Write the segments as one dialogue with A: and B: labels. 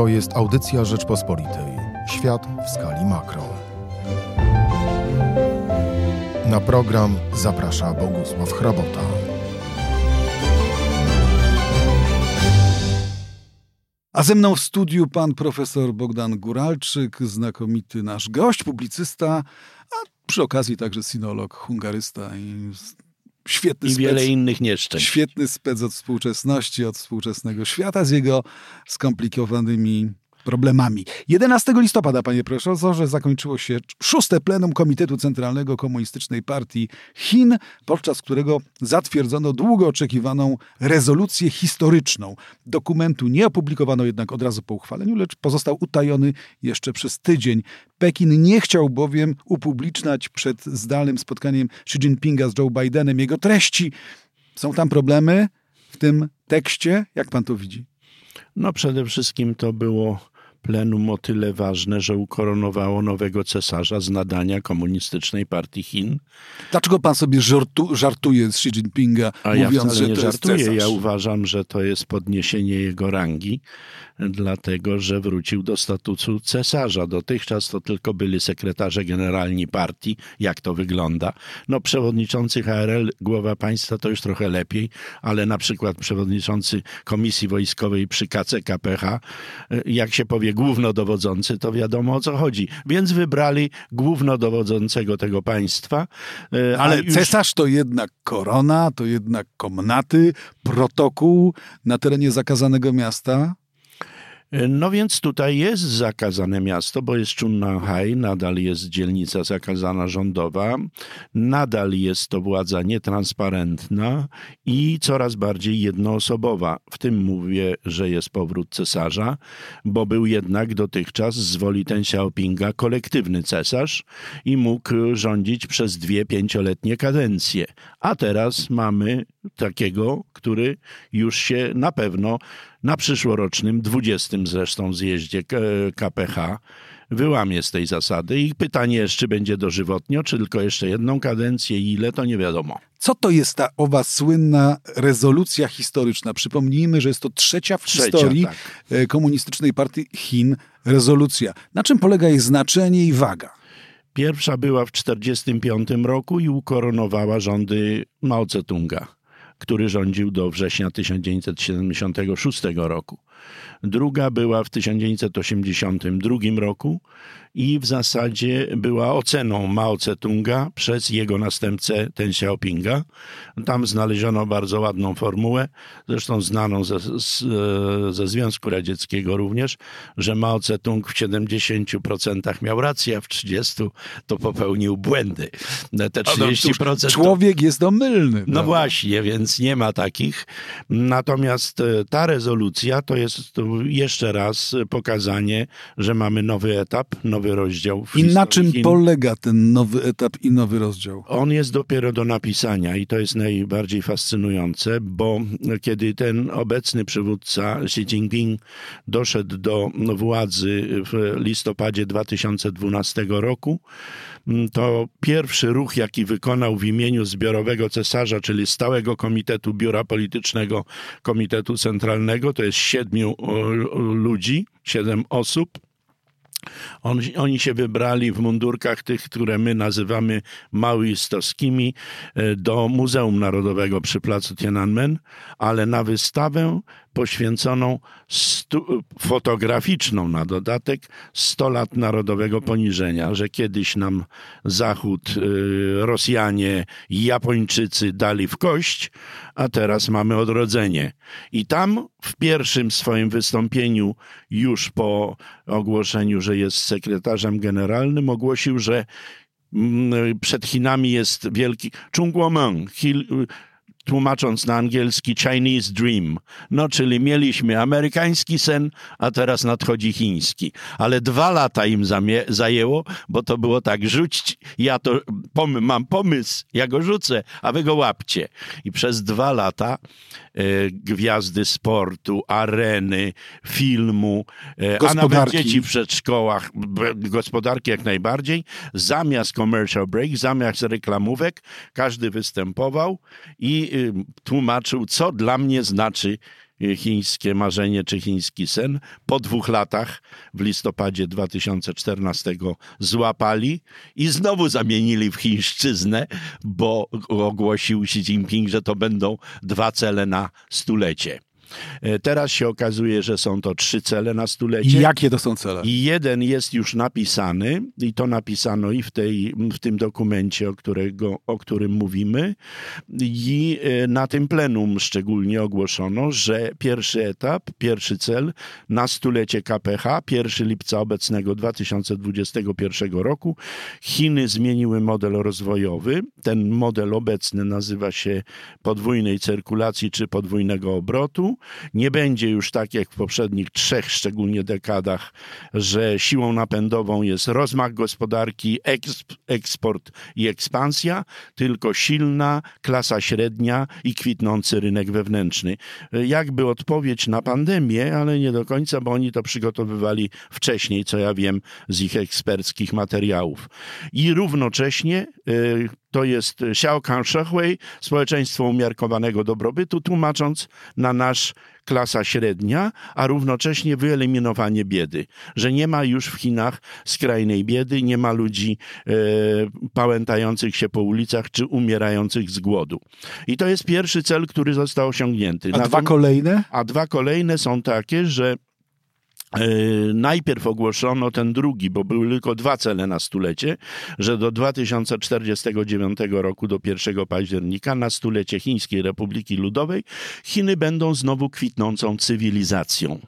A: To jest audycja Rzeczpospolitej. Świat w skali makro. Na program zaprasza Bogusław Hrabota.
B: A ze mną w studiu pan profesor Bogdan Guralczyk, znakomity nasz gość, publicysta, a przy okazji także sinolog, hungarysta i świetny
C: I
B: spec,
C: wiele innych nieszczęść.
B: Świetny spec od współczesności, od współczesnego świata z jego skomplikowanymi problemami. 11 listopada, panie profesorze, zakończyło się szóste plenum Komitetu Centralnego Komunistycznej Partii Chin, podczas którego zatwierdzono długo oczekiwaną rezolucję historyczną. Dokumentu nie opublikowano jednak od razu po uchwaleniu, lecz pozostał utajony jeszcze przez tydzień. Pekin nie chciał bowiem upubliczniać przed zdalnym spotkaniem Xi Jinpinga z Joe Bidenem jego treści. Są tam problemy w tym tekście? Jak pan to widzi?
C: No przede wszystkim to było plenum o tyle ważne, że ukoronowało nowego cesarza z nadania Komunistycznej Partii Chin.
B: Dlaczego pan sobie żartu, żartuje z Xi Jinpinga,
C: A
B: mówiąc,
C: ja
B: że
C: nie
B: to
C: żartuję.
B: jest cesarz?
C: Ja uważam, że to jest podniesienie jego rangi, dlatego że wrócił do statusu cesarza. Dotychczas to tylko byli sekretarze generalni partii. Jak to wygląda? No przewodniczący HRL, głowa państwa to już trochę lepiej, ale na przykład przewodniczący Komisji Wojskowej przy KCKPH, jak się powie głównodowodzący, to wiadomo o co chodzi. Więc wybrali głównodowodzącego tego państwa. e,
B: Ale
C: już-
B: cesarz to jednak korona, to jednak komnaty, protokół na terenie zakazanego miasta.
C: No więc tutaj jest zakazane miasto, bo jest Chunnanhai, nadal jest dzielnica zakazana rządowa, nadal jest to władza nietransparentna i coraz bardziej jednoosobowa. W tym mówię, że jest powrót cesarza, bo był jednak dotychczas z woli Ten Xiaopinga kolektywny cesarz i mógł rządzić przez dwie pięcioletnie kadencje. A teraz mamy takiego, który już się na pewno na przyszłorocznym, 20 zresztą zjeździe KPH wyłamie z tej zasady. I pytanie jest, czy będzie dożywotnio, czy tylko jeszcze jedną kadencję i ile, to nie wiadomo.
B: Co to jest ta owa słynna rezolucja historyczna? Przypomnijmy, że jest to trzecia w
C: Trzecia,
B: historii
C: tak.
B: e, Komunistycznej Partii Chin rezolucja. Na czym polega jej znaczenie i waga?
C: Pierwsza była w 1945 roku i ukoronowała rządy Mao Tse-tunga, który rządził do września 1976 roku. Druga była w 1982 roku i w zasadzie była oceną Mao Tse-tunga przez jego następcę Ten Xiaopinga. Tam znaleziono bardzo ładną formułę, zresztą znaną ze, z, e, ze Związku Radzieckiego również, że Mao Tse-tung w 70% miał rację, a w 30% to popełnił błędy. Te 30% to...
B: Człowiek jest omylny.
C: No
B: prawda?
C: właśnie, więc nie ma takich. Natomiast e, ta rezolucja to jest jeszcze raz pokazanie, że mamy nowy etap, nowy rozdział. w
B: I na czym
C: Chin.
B: polega ten nowy etap i nowy rozdział?
C: On jest dopiero do napisania i to jest najbardziej fascynujące, bo kiedy ten obecny przywódca Xi Jinping doszedł do władzy w listopadzie 2012 roku, to pierwszy ruch, jaki wykonał w imieniu zbiorowego cesarza, czyli Stałego Komitetu Biura Politycznego Komitetu Centralnego, to jest siedmiu o, ludzi, siedem osób, on, oni się wybrali w mundurkach tych, które my nazywamy maoistowskimi, e, do Muzeum Narodowego przy placu Tiananmen, ale na wystawę poświęconą stu, fotograficzną na dodatek 100 lat narodowego poniżenia, że kiedyś nam Zachód, y, Rosjanie Japończycy dali w kość, a teraz mamy odrodzenie. I tam w pierwszym swoim wystąpieniu, już po ogłoszeniu, że jest sekretarzem generalnym, ogłosił, że mm, przed Chinami jest wielki Chungguomeng, tłumacząc na angielski Chinese Dream. No, czyli mieliśmy amerykański sen, a teraz nadchodzi chiński. Ale dwa lata im zajęło, bo to było tak, rzućcie, ja to pom- mam pomysł, ja go rzucę, a wy go łapcie. I przez dwa lata gwiazdy sportu, areny, filmu, e, a nawet dzieci w przedszkołach, gospodarki jak najbardziej, zamiast commercial break, zamiast reklamówek, każdy występował i y, tłumaczył, co dla mnie znaczy chińskie marzenie czy chiński sen. Po dwóch latach, w listopadzie 2014, złapali i znowu zamienili w chińszczyznę, bo ogłosił Xi Jinping, że to będą dwa cele na stulecie. E, teraz się okazuje, że są to trzy cele na stulecie.
B: I jakie to są cele?
C: I jeden jest już napisany, i to napisano i w, tej, w tym dokumencie, o, którego, o którym mówimy. I e, na tym plenum szczególnie ogłoszono, że pierwszy etap, pierwszy cel na stulecie KPH, 1 lipca obecnego 2021 roku, Chiny zmieniły model rozwojowy. Ten model obecny nazywa się podwójnej cyrkulacji czy podwójnego obrotu. Nie będzie już tak jak w poprzednich trzech, szczególnie dekadach, że siłą napędową jest rozmach gospodarki, eksp, eksport i ekspansja, tylko silna klasa średnia i kwitnący rynek wewnętrzny. Jakby odpowiedź na pandemię, ale nie do końca, bo oni to przygotowywali wcześniej, co ja wiem z ich eksperckich materiałów. I równocześnie y, to jest Xiaokang Shehui, społeczeństwo umiarkowanego dobrobytu, tłumacząc na nasz klasa średnia, a równocześnie wyeliminowanie biedy. Że nie ma już w Chinach skrajnej biedy, nie ma ludzi e, pałętających się po ulicach czy umierających z głodu. I to jest pierwszy cel, który został osiągnięty.
B: A dwa kolejne?
C: A dwa kolejne są takie, że E, najpierw ogłoszono ten drugi, bo były tylko dwa cele na stulecie, że do 2049 roku, do 1 października, na stulecie Chińskiej Republiki Ludowej, Chiny będą znowu kwitnącą cywilizacją.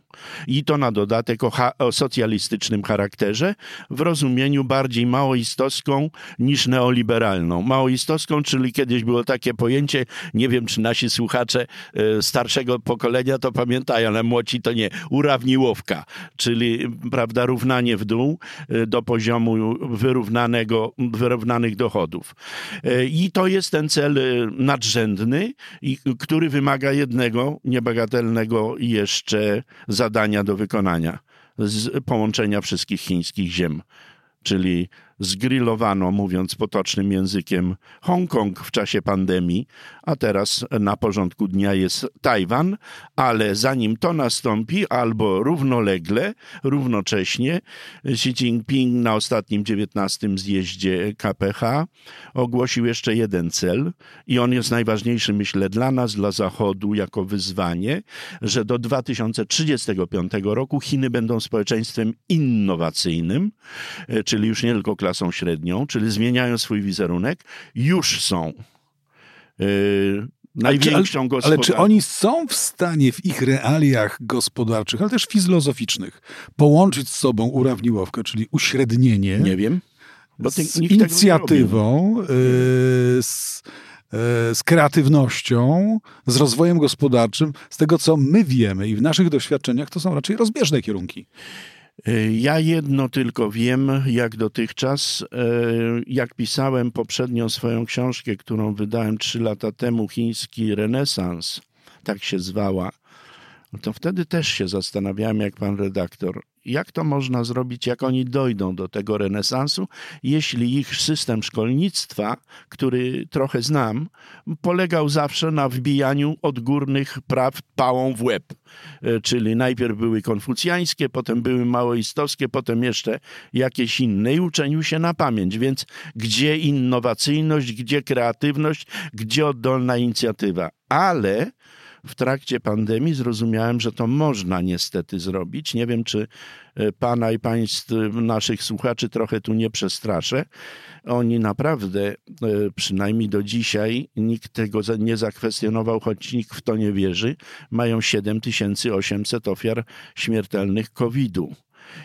C: I to na dodatek o, o socjalistycznym charakterze, w rozumieniu bardziej maoistowską niż neoliberalną. Maoistowską, czyli kiedyś było takie pojęcie, nie wiem czy nasi słuchacze e, starszego pokolenia to pamiętają, ale młodzi to nie, urawniłowka czyli prawda, równanie w dół e, do poziomu wyrównanego, wyrównanych dochodów. E, I to jest ten cel nadrzędny, który wymaga jednego niebagatelnego jeszcze zadania do wykonania z połączenia wszystkich chińskich ziem czyli zgrillowano, mówiąc potocznym językiem, Hongkong w czasie pandemii, a teraz na porządku dnia jest Tajwan, ale zanim to nastąpi, albo równolegle, równocześnie, Xi Jinping na ostatnim 19 zjeździe KPH ogłosił jeszcze jeden cel i on jest najważniejszy, myślę, dla nas, dla Zachodu, jako wyzwanie, że do 2035 roku Chiny będą społeczeństwem innowacyjnym, czyli już nie tylko klasą średnią, czyli zmieniają swój wizerunek, już są yy, największą
B: gospodarką. Ale czy oni są w stanie w ich realiach gospodarczych, ale też filozoficznych, połączyć z sobą urawniłowkę, czyli uśrednienie?
C: Nie wiem.
B: z inicjatywą, yy, z, yy, z kreatywnością, z rozwojem gospodarczym, z tego co my wiemy i w naszych doświadczeniach, to są raczej rozbieżne kierunki.
C: Ja jedno tylko wiem, jak dotychczas, e, jak pisałem poprzednią swoją książkę, którą wydałem trzy lata temu, Chiński Renesans, tak się zwała, to wtedy też się zastanawiałem, jak pan redaktor, jak to można zrobić, jak oni dojdą do tego renesansu, jeśli ich system szkolnictwa, który trochę znam, polegał zawsze na wbijaniu odgórnych praw pałą w łeb. E, czyli najpierw były konfucjańskie, potem były maoistowskie, potem jeszcze jakieś inne i uczeniu się na pamięć. Więc gdzie innowacyjność, gdzie kreatywność, gdzie oddolna inicjatywa? Ale w trakcie pandemii zrozumiałem, że to można niestety zrobić. Nie wiem, czy e, pana i państw, naszych słuchaczy trochę tu nie przestraszę. Oni naprawdę, e, przynajmniej do dzisiaj, nikt tego nie zakwestionował, choć nikt w to nie wierzy, mają 7800 ofiar śmiertelnych COVID-u.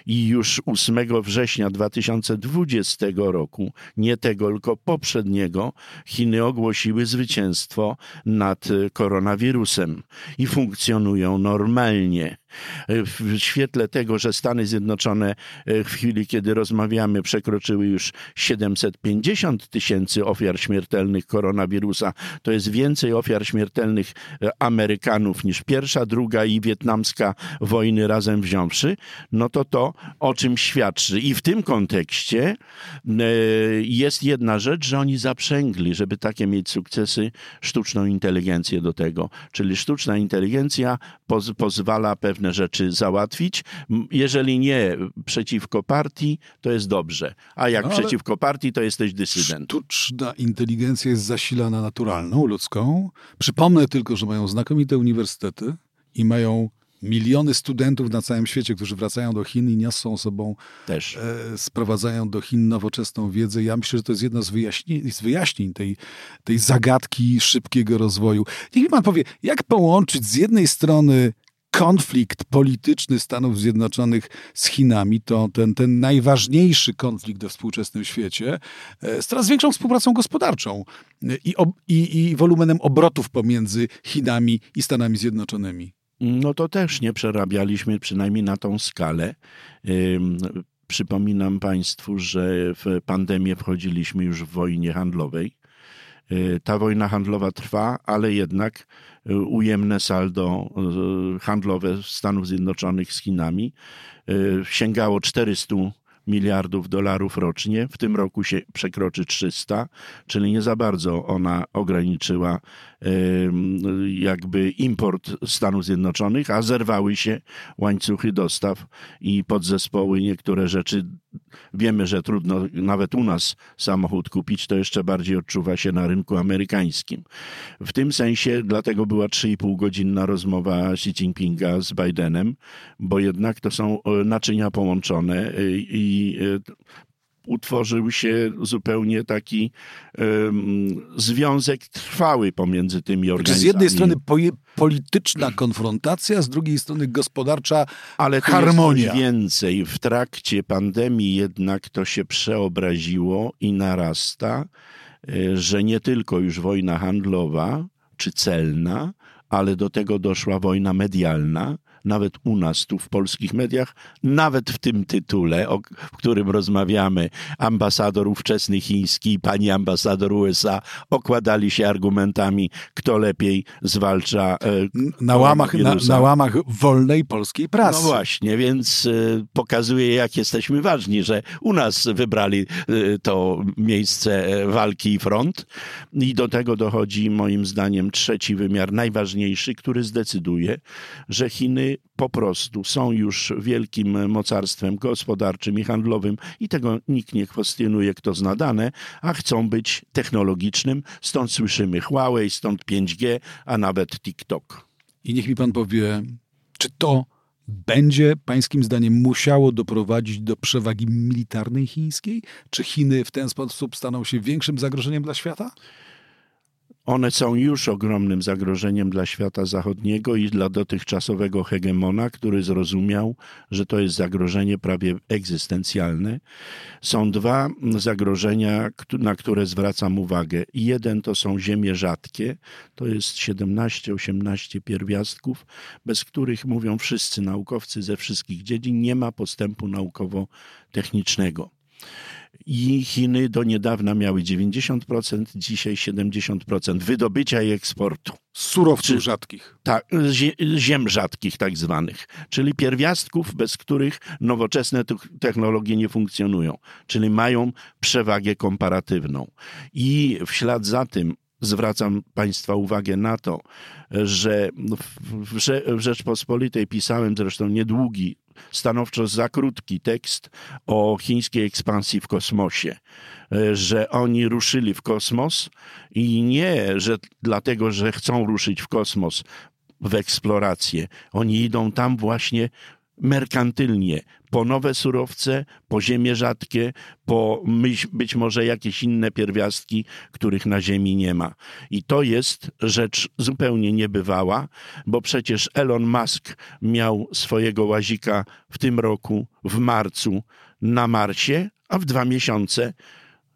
C: I już 8 września 2020 roku, nie tego, tylko poprzedniego, Chiny ogłosiły zwycięstwo nad koronawirusem i funkcjonują normalnie. W świetle tego, że Stany Zjednoczone e, w chwili, kiedy rozmawiamy, przekroczyły już 750 tysięcy ofiar śmiertelnych koronawirusa, to jest więcej ofiar śmiertelnych e, Amerykanów niż pierwsza, druga i wietnamska wojny razem wziąwszy, no to to o czym świadczy. I w tym kontekście jest jedna rzecz, że oni zaprzęgli, żeby takie mieć sukcesy, sztuczną inteligencję do tego. Czyli sztuczna inteligencja poz pozwala pewne rzeczy załatwić. Jeżeli nie przeciwko partii, to jest dobrze. A jak no, przeciwko partii, to jesteś dysydent.
B: Sztuczna inteligencja jest zasilana naturalną, ludzką. Przypomnę tylko, że mają znakomite uniwersytety i mają miliony studentów na całym świecie, którzy wracają do Chin i niosą sobą, Też. E, sprowadzają do Chin nowoczesną wiedzę. Ja myślę, że to jest jedno z wyjaśnień, z wyjaśnień tej, tej zagadki szybkiego rozwoju. Niech mi pan powie, jak połączyć z jednej strony konflikt polityczny Stanów Zjednoczonych z Chinami, to ten, ten najważniejszy konflikt we współczesnym świecie, e, z coraz większą współpracą gospodarczą i, i, i wolumenem obrotów pomiędzy Chinami i Stanami Zjednoczonymi
C: no to też nie przerabialiśmy przynajmniej na tą skalę. Przypominam Państwu, że w pandemię wchodziliśmy już w wojnie handlowej. Y, ta wojna handlowa trwa, ale jednak y, ujemne saldo y, handlowe Stanów Zjednoczonych z Chinami sięgało 400 miliardów dolarów rocznie. W tym roku się przekroczy 300, czyli nie za bardzo ona ograniczyła jakby import Stanów Zjednoczonych, a zerwały się łańcuchy dostaw i podzespoły. Niektóre rzeczy wiemy, że trudno nawet u nas samochód kupić, to jeszcze bardziej odczuwa się na rynku amerykańskim. W tym sensie dlatego była 3,5 godzinna rozmowa Xi Jinpinga z Bidenem, bo jednak to są e, naczynia połączone e, i e, utworzył się zupełnie taki um, związek trwały pomiędzy tymi organizacjami.
B: Z jednej strony polityczna konfrontacja, z drugiej strony gospodarcza
C: Ale
B: harmonia.
C: Jest więcej. W trakcie pandemii jednak to się przeobraziło i narasta, e, że nie tylko już wojna handlowa czy celna, ale do tego doszła wojna medialna, nawet u nas tu w polskich mediach, nawet w tym tytule, o którym rozmawiamy, ambasador ówczesny chiński i pani ambasador USA okładali się argumentami, kto lepiej zwalcza e,
B: na łamach, na, na, łamach wolnej polskiej prasy.
C: No właśnie, więc e, pokazuje, jak jesteśmy ważni, że u nas wybrali e, to miejsce walki i front. I do tego dochodzi moim zdaniem trzeci wymiar, najważniejszy, który zdecyduje, że Chiny po prostu są już wielkim mocarstwem gospodarczym i handlowym i tego nikt nie kwestionuje, kto zna dane, a chcą być technologicznym. Stąd słyszymy Huawei, stąd 5G, a nawet TikTok.
B: I niech mi pan powie, czy to będzie pańskim zdaniem musiało doprowadzić do przewagi militarnej chińskiej? Czy Chiny w ten sposób staną się większym zagrożeniem dla świata?
C: One są już ogromnym zagrożeniem dla świata zachodniego i dla dotychczasowego hegemona, który zrozumiał, że to jest zagrożenie prawie egzystencjalne. Są dwa zagrożenia, na które zwracam uwagę. Jeden to są ziemie rzadkie, to jest 17-18 pierwiastków, bez których, mówią wszyscy naukowcy ze wszystkich dziedzin, nie ma postępu naukowo-technicznego i Chiny do niedawna miały 90%, dzisiaj 70% wydobycia i eksportu.
B: Surowców Czy, rzadkich.
C: Tak, ziem rzadkich tak zwanych, czyli pierwiastków, bez których nowoczesne technologie nie funkcjonują, czyli mają przewagę komparatywną. I w ślad za tym zwracam Państwa uwagę na to, że w, Rzeczpospolitej pisałem zresztą niedługi stanowczo za krótki tekst o chińskiej ekspansji w kosmosie, e, że oni ruszyli w kosmos i nie, że dlatego, że chcą ruszyć w kosmos, w eksplorację. Oni idą tam właśnie merkantylnie, po nowe surowce, po ziemię rzadkie, po być może jakieś inne pierwiastki, których na Ziemi nie ma. I to jest rzecz zupełnie niebywała, bo przecież Elon Musk miał swojego łazika w tym roku, w marcu, na Marsie, a w dwa miesiące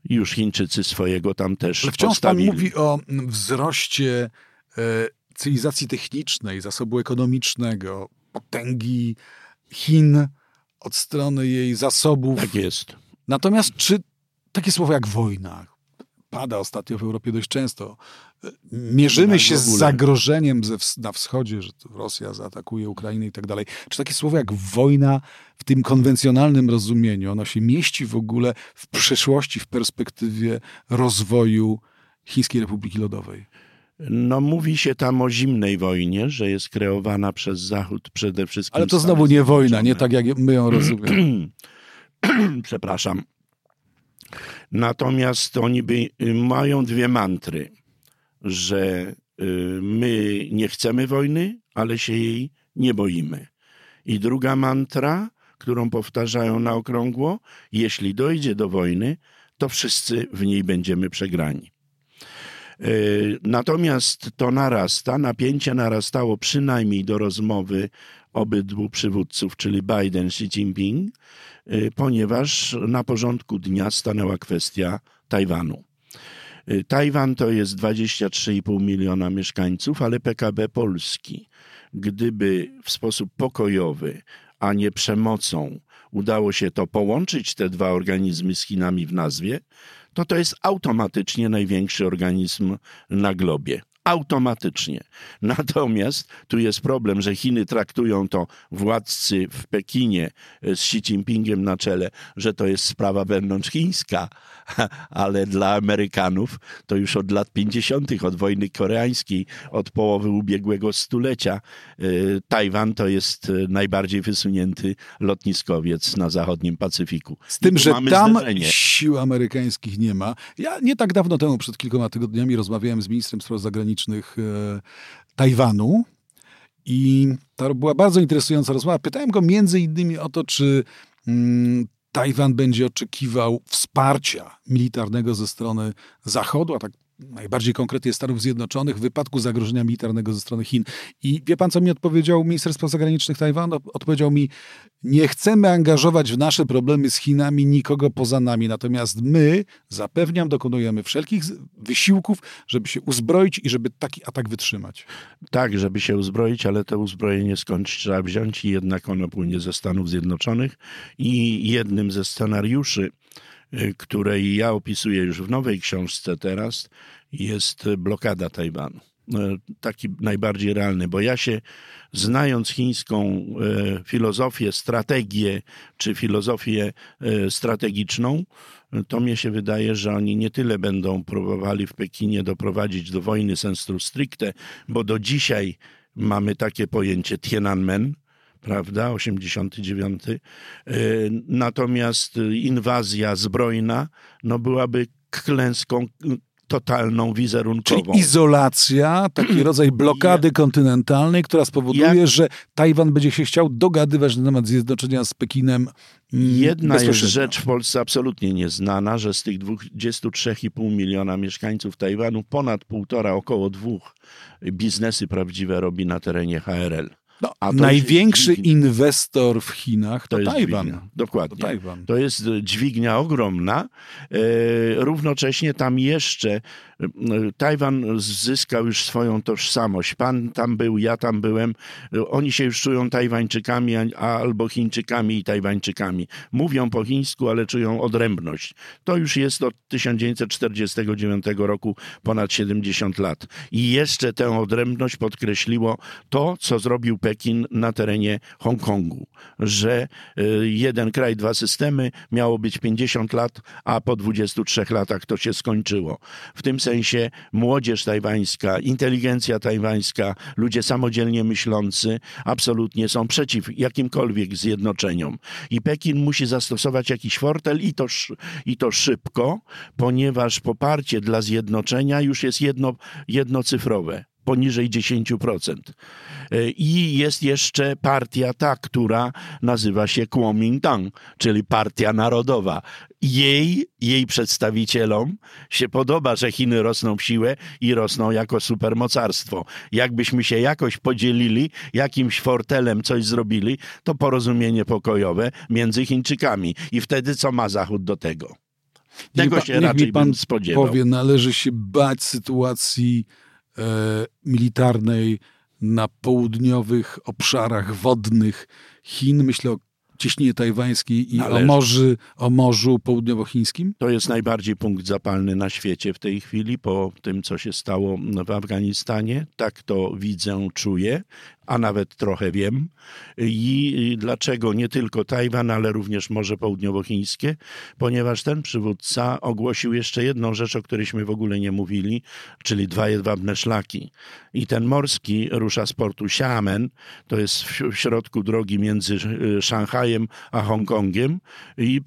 C: już Chińczycy swojego tam też Ale
B: wciąż
C: postawili.
B: pan mówi o wzroście e, cywilizacji technicznej, zasobu ekonomicznego, potęgi Chin, od strony jej zasobów.
C: Tak jest.
B: Natomiast czy takie słowo jak wojna pada ostatnio w Europie dość często. Mierzymy się z zagrożeniem ze, na wschodzie, że Rosja zaatakuje Ukrainę i tak dalej. Czy takie słowo jak wojna w tym konwencjonalnym rozumieniu, ono się mieści w ogóle w przyszłości, w perspektywie rozwoju Chińskiej Republiki Ludowej?
C: No mówi się tam o zimnej wojnie, że jest kreowana przez Zachód przede wszystkim.
B: Ale to znowu nie wojna, nie tak jak my ją rozumiemy.
C: Przepraszam. Natomiast oni by, y, mają dwie mantry, że y, my nie chcemy wojny, ale się jej nie boimy. I druga mantra, którą powtarzają na okrągło, jeśli dojdzie do wojny, to wszyscy w niej będziemy przegrani. Y, Natomiast to narasta, napięcie narastało przynajmniej do rozmowy obydwu przywódców, czyli Biden, Xi Jinping, y, ponieważ na porządku dnia stanęła kwestia Tajwanu. Y, Tajwan to jest 23,5 miliona mieszkańców, ale PKB Polski, gdyby w sposób pokojowy, a nie przemocą udało się to połączyć, te dwa organizmy z Chinami w nazwie, to to jest automatycznie największy organizm na globie. Automatycznie. Natomiast tu jest problem, że Chiny traktują to władcy w Pekinie e, z Xi Jinpingiem na czele, że to jest sprawa wewnątrzchińska, ale dla Amerykanów to już od lat 50., od wojny koreańskiej, od połowy ubiegłego stulecia, e, Tajwan to jest e, najbardziej wysunięty lotniskowiec na zachodnim Pacyfiku.
B: Z tym, że tam
C: zderzenie.
B: sił amerykańskich nie ma. Ja nie tak dawno temu, przed kilkoma tygodniami, rozmawiałem z ministrem spraw zagranicznych e, Tajwanu i to była bardzo interesująca rozmowa. Pytałem go między innymi o to, czy mm, Tajwan będzie oczekiwał wsparcia militarnego ze strony Zachodu, a tak najbardziej konkretnie Stanów Zjednoczonych w wypadku zagrożenia militarnego ze strony Chin. I wie pan, co mi odpowiedział minister spraw zagranicznych Tajwanu? Odpowiedział mi, nie chcemy angażować w nasze problemy z Chinami nikogo poza nami, natomiast my, zapewniam, dokonujemy wszelkich wysiłków, żeby się uzbroić i żeby taki atak wytrzymać.
C: Tak, żeby się uzbroić, ale to uzbrojenie skądś trzeba wziąć i jednak ono płynie ze Stanów Zjednoczonych i jednym ze scenariuszy, y, które ja opisuję już w nowej książce teraz, jest blokada Tajwanu. Y, Taki najbardziej realny, bo ja się, znając chińską y, filozofię, strategię czy filozofię strategiczną, to mnie się wydaje, że oni nie tyle będą próbowali w Pekinie doprowadzić do wojny sensu stricte, bo do dzisiaj mamy takie pojęcie Tiananmen, prawda, 89. E, Natomiast inwazja zbrojna no byłaby klęską totalną,
B: Czyli
C: wizerunkową.
B: izolacja, taki rodzaj blokady kontynentalnej, która spowoduje,
C: Jak-
B: że Tajwan będzie się chciał dogadywać na temat zjednoczenia z Pekinem. mm,
C: Jedna jest rzecz w Polsce absolutnie nieznana, że z tych 23,5 miliona mieszkańców Tajwanu ponad półtora, około dwóch biznesy prawdziwe robi na terenie HRL.
B: No,
C: to
B: największy inwestor w Chinach to,
C: jest
B: Tajwan.
C: dźwignia. Dokładnie.
B: To Tajwan.
C: To jest e, dźwignia ogromna. E, równocześnie tam jeszcze e, Tajwan zyskał już swoją tożsamość. Pan tam był, ja tam byłem. E, Oni się już czują Tajwańczykami a- albo Chińczykami i Tajwańczykami. Mówią po chińsku, ale czują odrębność. To już jest od 1949 roku ponad 70 lat. I jeszcze tę odrębność podkreśliło to, co zrobił Pekin na terenie Hongkongu, że y, jeden kraj, dwa systemy miało być 50 lat, a po 23 latach to się skończyło. W tym sensie młodzież tajwańska, inteligencja tajwańska, ludzie samodzielnie myślący absolutnie są przeciw jakimkolwiek zjednoczeniom. I Pekin musi zastosować jakiś fortel i to, i to szybko, ponieważ poparcie dla zjednoczenia już jest jedno, jednocyfrowe poniżej 10%. E, I jest jeszcze partia ta, która nazywa się Kuomintang, czyli Partia Narodowa. Jej, jej przedstawicielom się podoba, że Chiny rosną w siłę i rosną jako supermocarstwo. Jakbyśmy się jakoś podzielili, jakimś fortelem coś zrobili, to porozumienie pokojowe między Chińczykami. I wtedy co ma Zachód do tego?
B: Niech
C: Tego
B: mi
C: się
B: pan- niech
C: raczej
B: mi pan
C: spodziewał.
B: powie, należy się bać sytuacji militarnej na południowych obszarach wodnych Chin. Myślę o cieśninie tajwańskiej i o, morzy, o Morzu Południowochińskim?
C: To jest najbardziej punkt zapalny na świecie w tej chwili, po tym, co się stało w Afganistanie. Tak to widzę, czuję a nawet trochę wiem. I dlaczego nie tylko Tajwan, ale również Morze Południowochińskie? Ponieważ ten przywódca ogłosił jeszcze jedną rzecz, o którejśmy w ogóle nie mówili, czyli dwa jedwabne szlaki. I ten morski rusza z portu Xiamen, to jest w środku drogi między e, Szanghajem a Hongkongiem i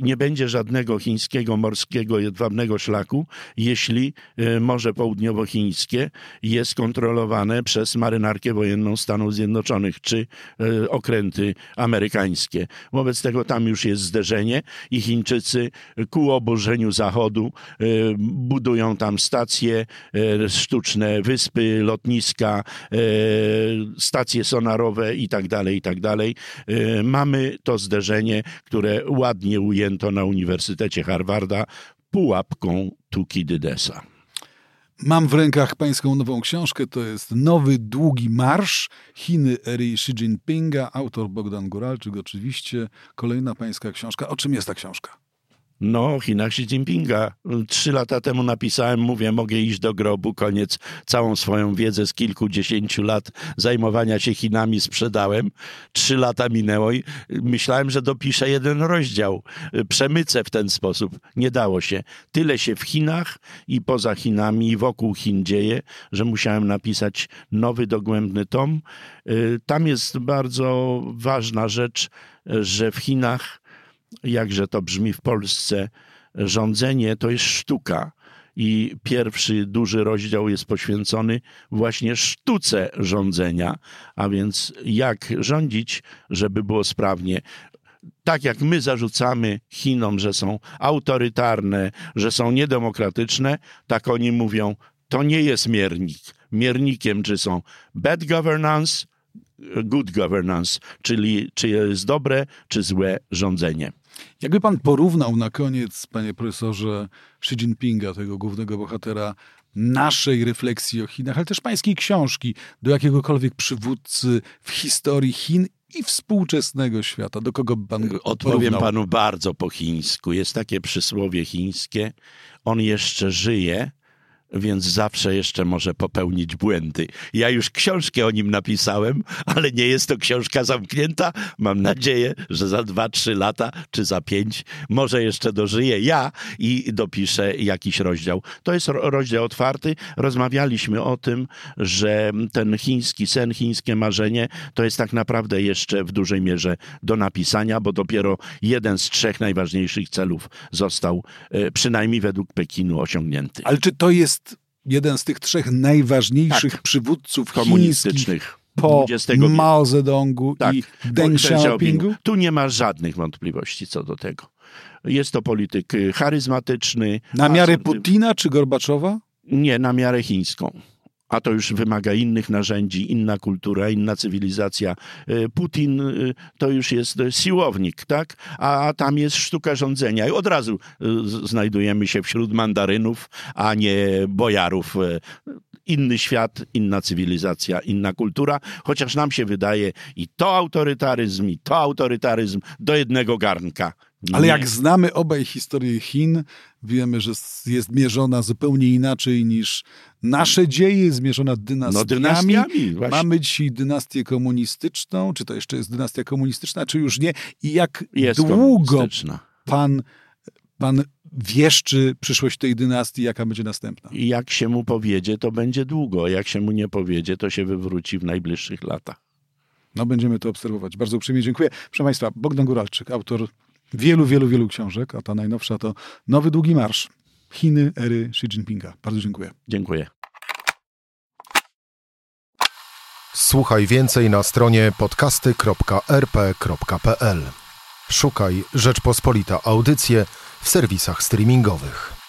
C: nie będzie żadnego chińskiego morskiego jedwabnego szlaku, jeśli e, Morze Południowochińskie jest kontrolowane przez marynarkę wojenną Stanów Zjednoczonych, czy e, okręty amerykańskie. Wobec tego tam już jest zderzenie i Chińczycy ku oburzeniu Zachodu e, budują tam stacje, e, sztuczne wyspy, lotniska, stacje sonarowe i tak dalej, i tak. Mamy to zderzenie, które ładnie ujęto na Uniwersytecie Harvarda pułapką Tukidydesa.
B: Mam w rękach pańską nową książkę, to jest Nowy Długi Marsz, Chiny ery Xi Jinpinga, autor Bogdan Góralczyk oczywiście. Kolejna pańska książka. O czym jest ta książka?
C: No, Chinach Xi Jinpinga. Trzy lata temu napisałem, mówię, mogę iść do grobu, koniec. Całą swoją wiedzę z kilkudziesięciu lat zajmowania się Chinami sprzedałem. Trzy lata minęło i myślałem, że dopiszę jeden rozdział. Przemycę w ten sposób. Nie dało się. Tyle się w Chinach i poza Chinami i wokół Chin dzieje, że musiałem napisać nowy, dogłębny tom. Y, tam jest bardzo ważna rzecz, że w Chinach jakże to brzmi w Polsce, rządzenie to jest sztuka. I pierwszy duży rozdział jest poświęcony właśnie sztuce rządzenia, a więc jak rządzić, żeby było sprawnie tak jak my zarzucamy Chinom, że są autorytarne, że są niedemokratyczne, tak oni mówią, to nie jest miernik. Miernikiem, czy są bad governance, good governance, czyli czy jest dobre, czy złe rządzenie.
B: Jakby pan porównał na koniec, panie profesorze, Xi Jinpinga, tego głównego bohatera naszej refleksji o Chinach, ale też pańskiej książki, do jakiegokolwiek przywódcy w historii Chin i współczesnego świata. Do kogo pan
C: Odpowiem
B: porównał?
C: panu bardzo po chińsku. Jest takie przysłowie chińskie. On jeszcze żyje, więc zawsze jeszcze może popełnić błędy. Ja już książkę o nim napisałem, ale nie jest to książka zamknięta. Mam nadzieję, że za dwa, trzy lata, czy za pięć, może jeszcze dożyję ja i dopiszę jakiś rozdział. To jest rozdział otwarty. Rozmawialiśmy o tym, że ten chiński sen, chińskie marzenie, to jest tak naprawdę jeszcze w dużej mierze do napisania, bo dopiero jeden z trzech najważniejszych celów został e, przynajmniej według Pekinu osiągnięty.
B: Ale czy to jest jeden z tych trzech najważniejszych tak. przywódców
C: komunistycznych
B: po Mao Zedongu tak. i Deng Xiaopingu?
C: Tu nie ma żadnych wątpliwości co do tego. Jest to polityk charyzmatyczny.
B: Na miarę Putina czy Gorbaczowa?
C: Nie, na miarę chińską a to już wymaga innych narzędzi, inna kultura, inna cywilizacja. E, Putin e, to już jest siłownik, tak? A tam jest sztuka rządzenia i od razu e, znajdujemy się wśród mandarynów, a nie bojarów inny świat, inna cywilizacja, inna kultura, chociaż nam się wydaje i to autorytaryzm, i to autorytaryzm do jednego garnka.
B: Ale jak znamy obaj historię Chin, wiemy, że jest mierzona zupełnie inaczej niż nasze dzieje, zmierzona dynastiami. No, dynastiami Mamy dzisiaj dynastię komunistyczną, czy to jeszcze jest dynastia komunistyczna, czy już nie? I jak
C: jest
B: długo pan, pan wieszczy przyszłość tej dynastii, jaka będzie następna?
C: I jak się mu powiedzie, to będzie długo. Jak się mu nie powiedzie, to się wywróci w najbliższych latach.
B: No będziemy to obserwować. Bardzo uprzejmie dziękuję. Proszę Państwa, Bogdan Góralczyk, autor wielu, wielu, wielu książek, a ta najnowsza to Nowy Długi Marsz. Chiny ery Xi Jinpinga. Bardzo dziękuję.
C: Dziękuję.
A: Słuchaj więcej na stronie podcasty.rp.pl. Szukaj Rzeczpospolita Audycje w serwisach streamingowych.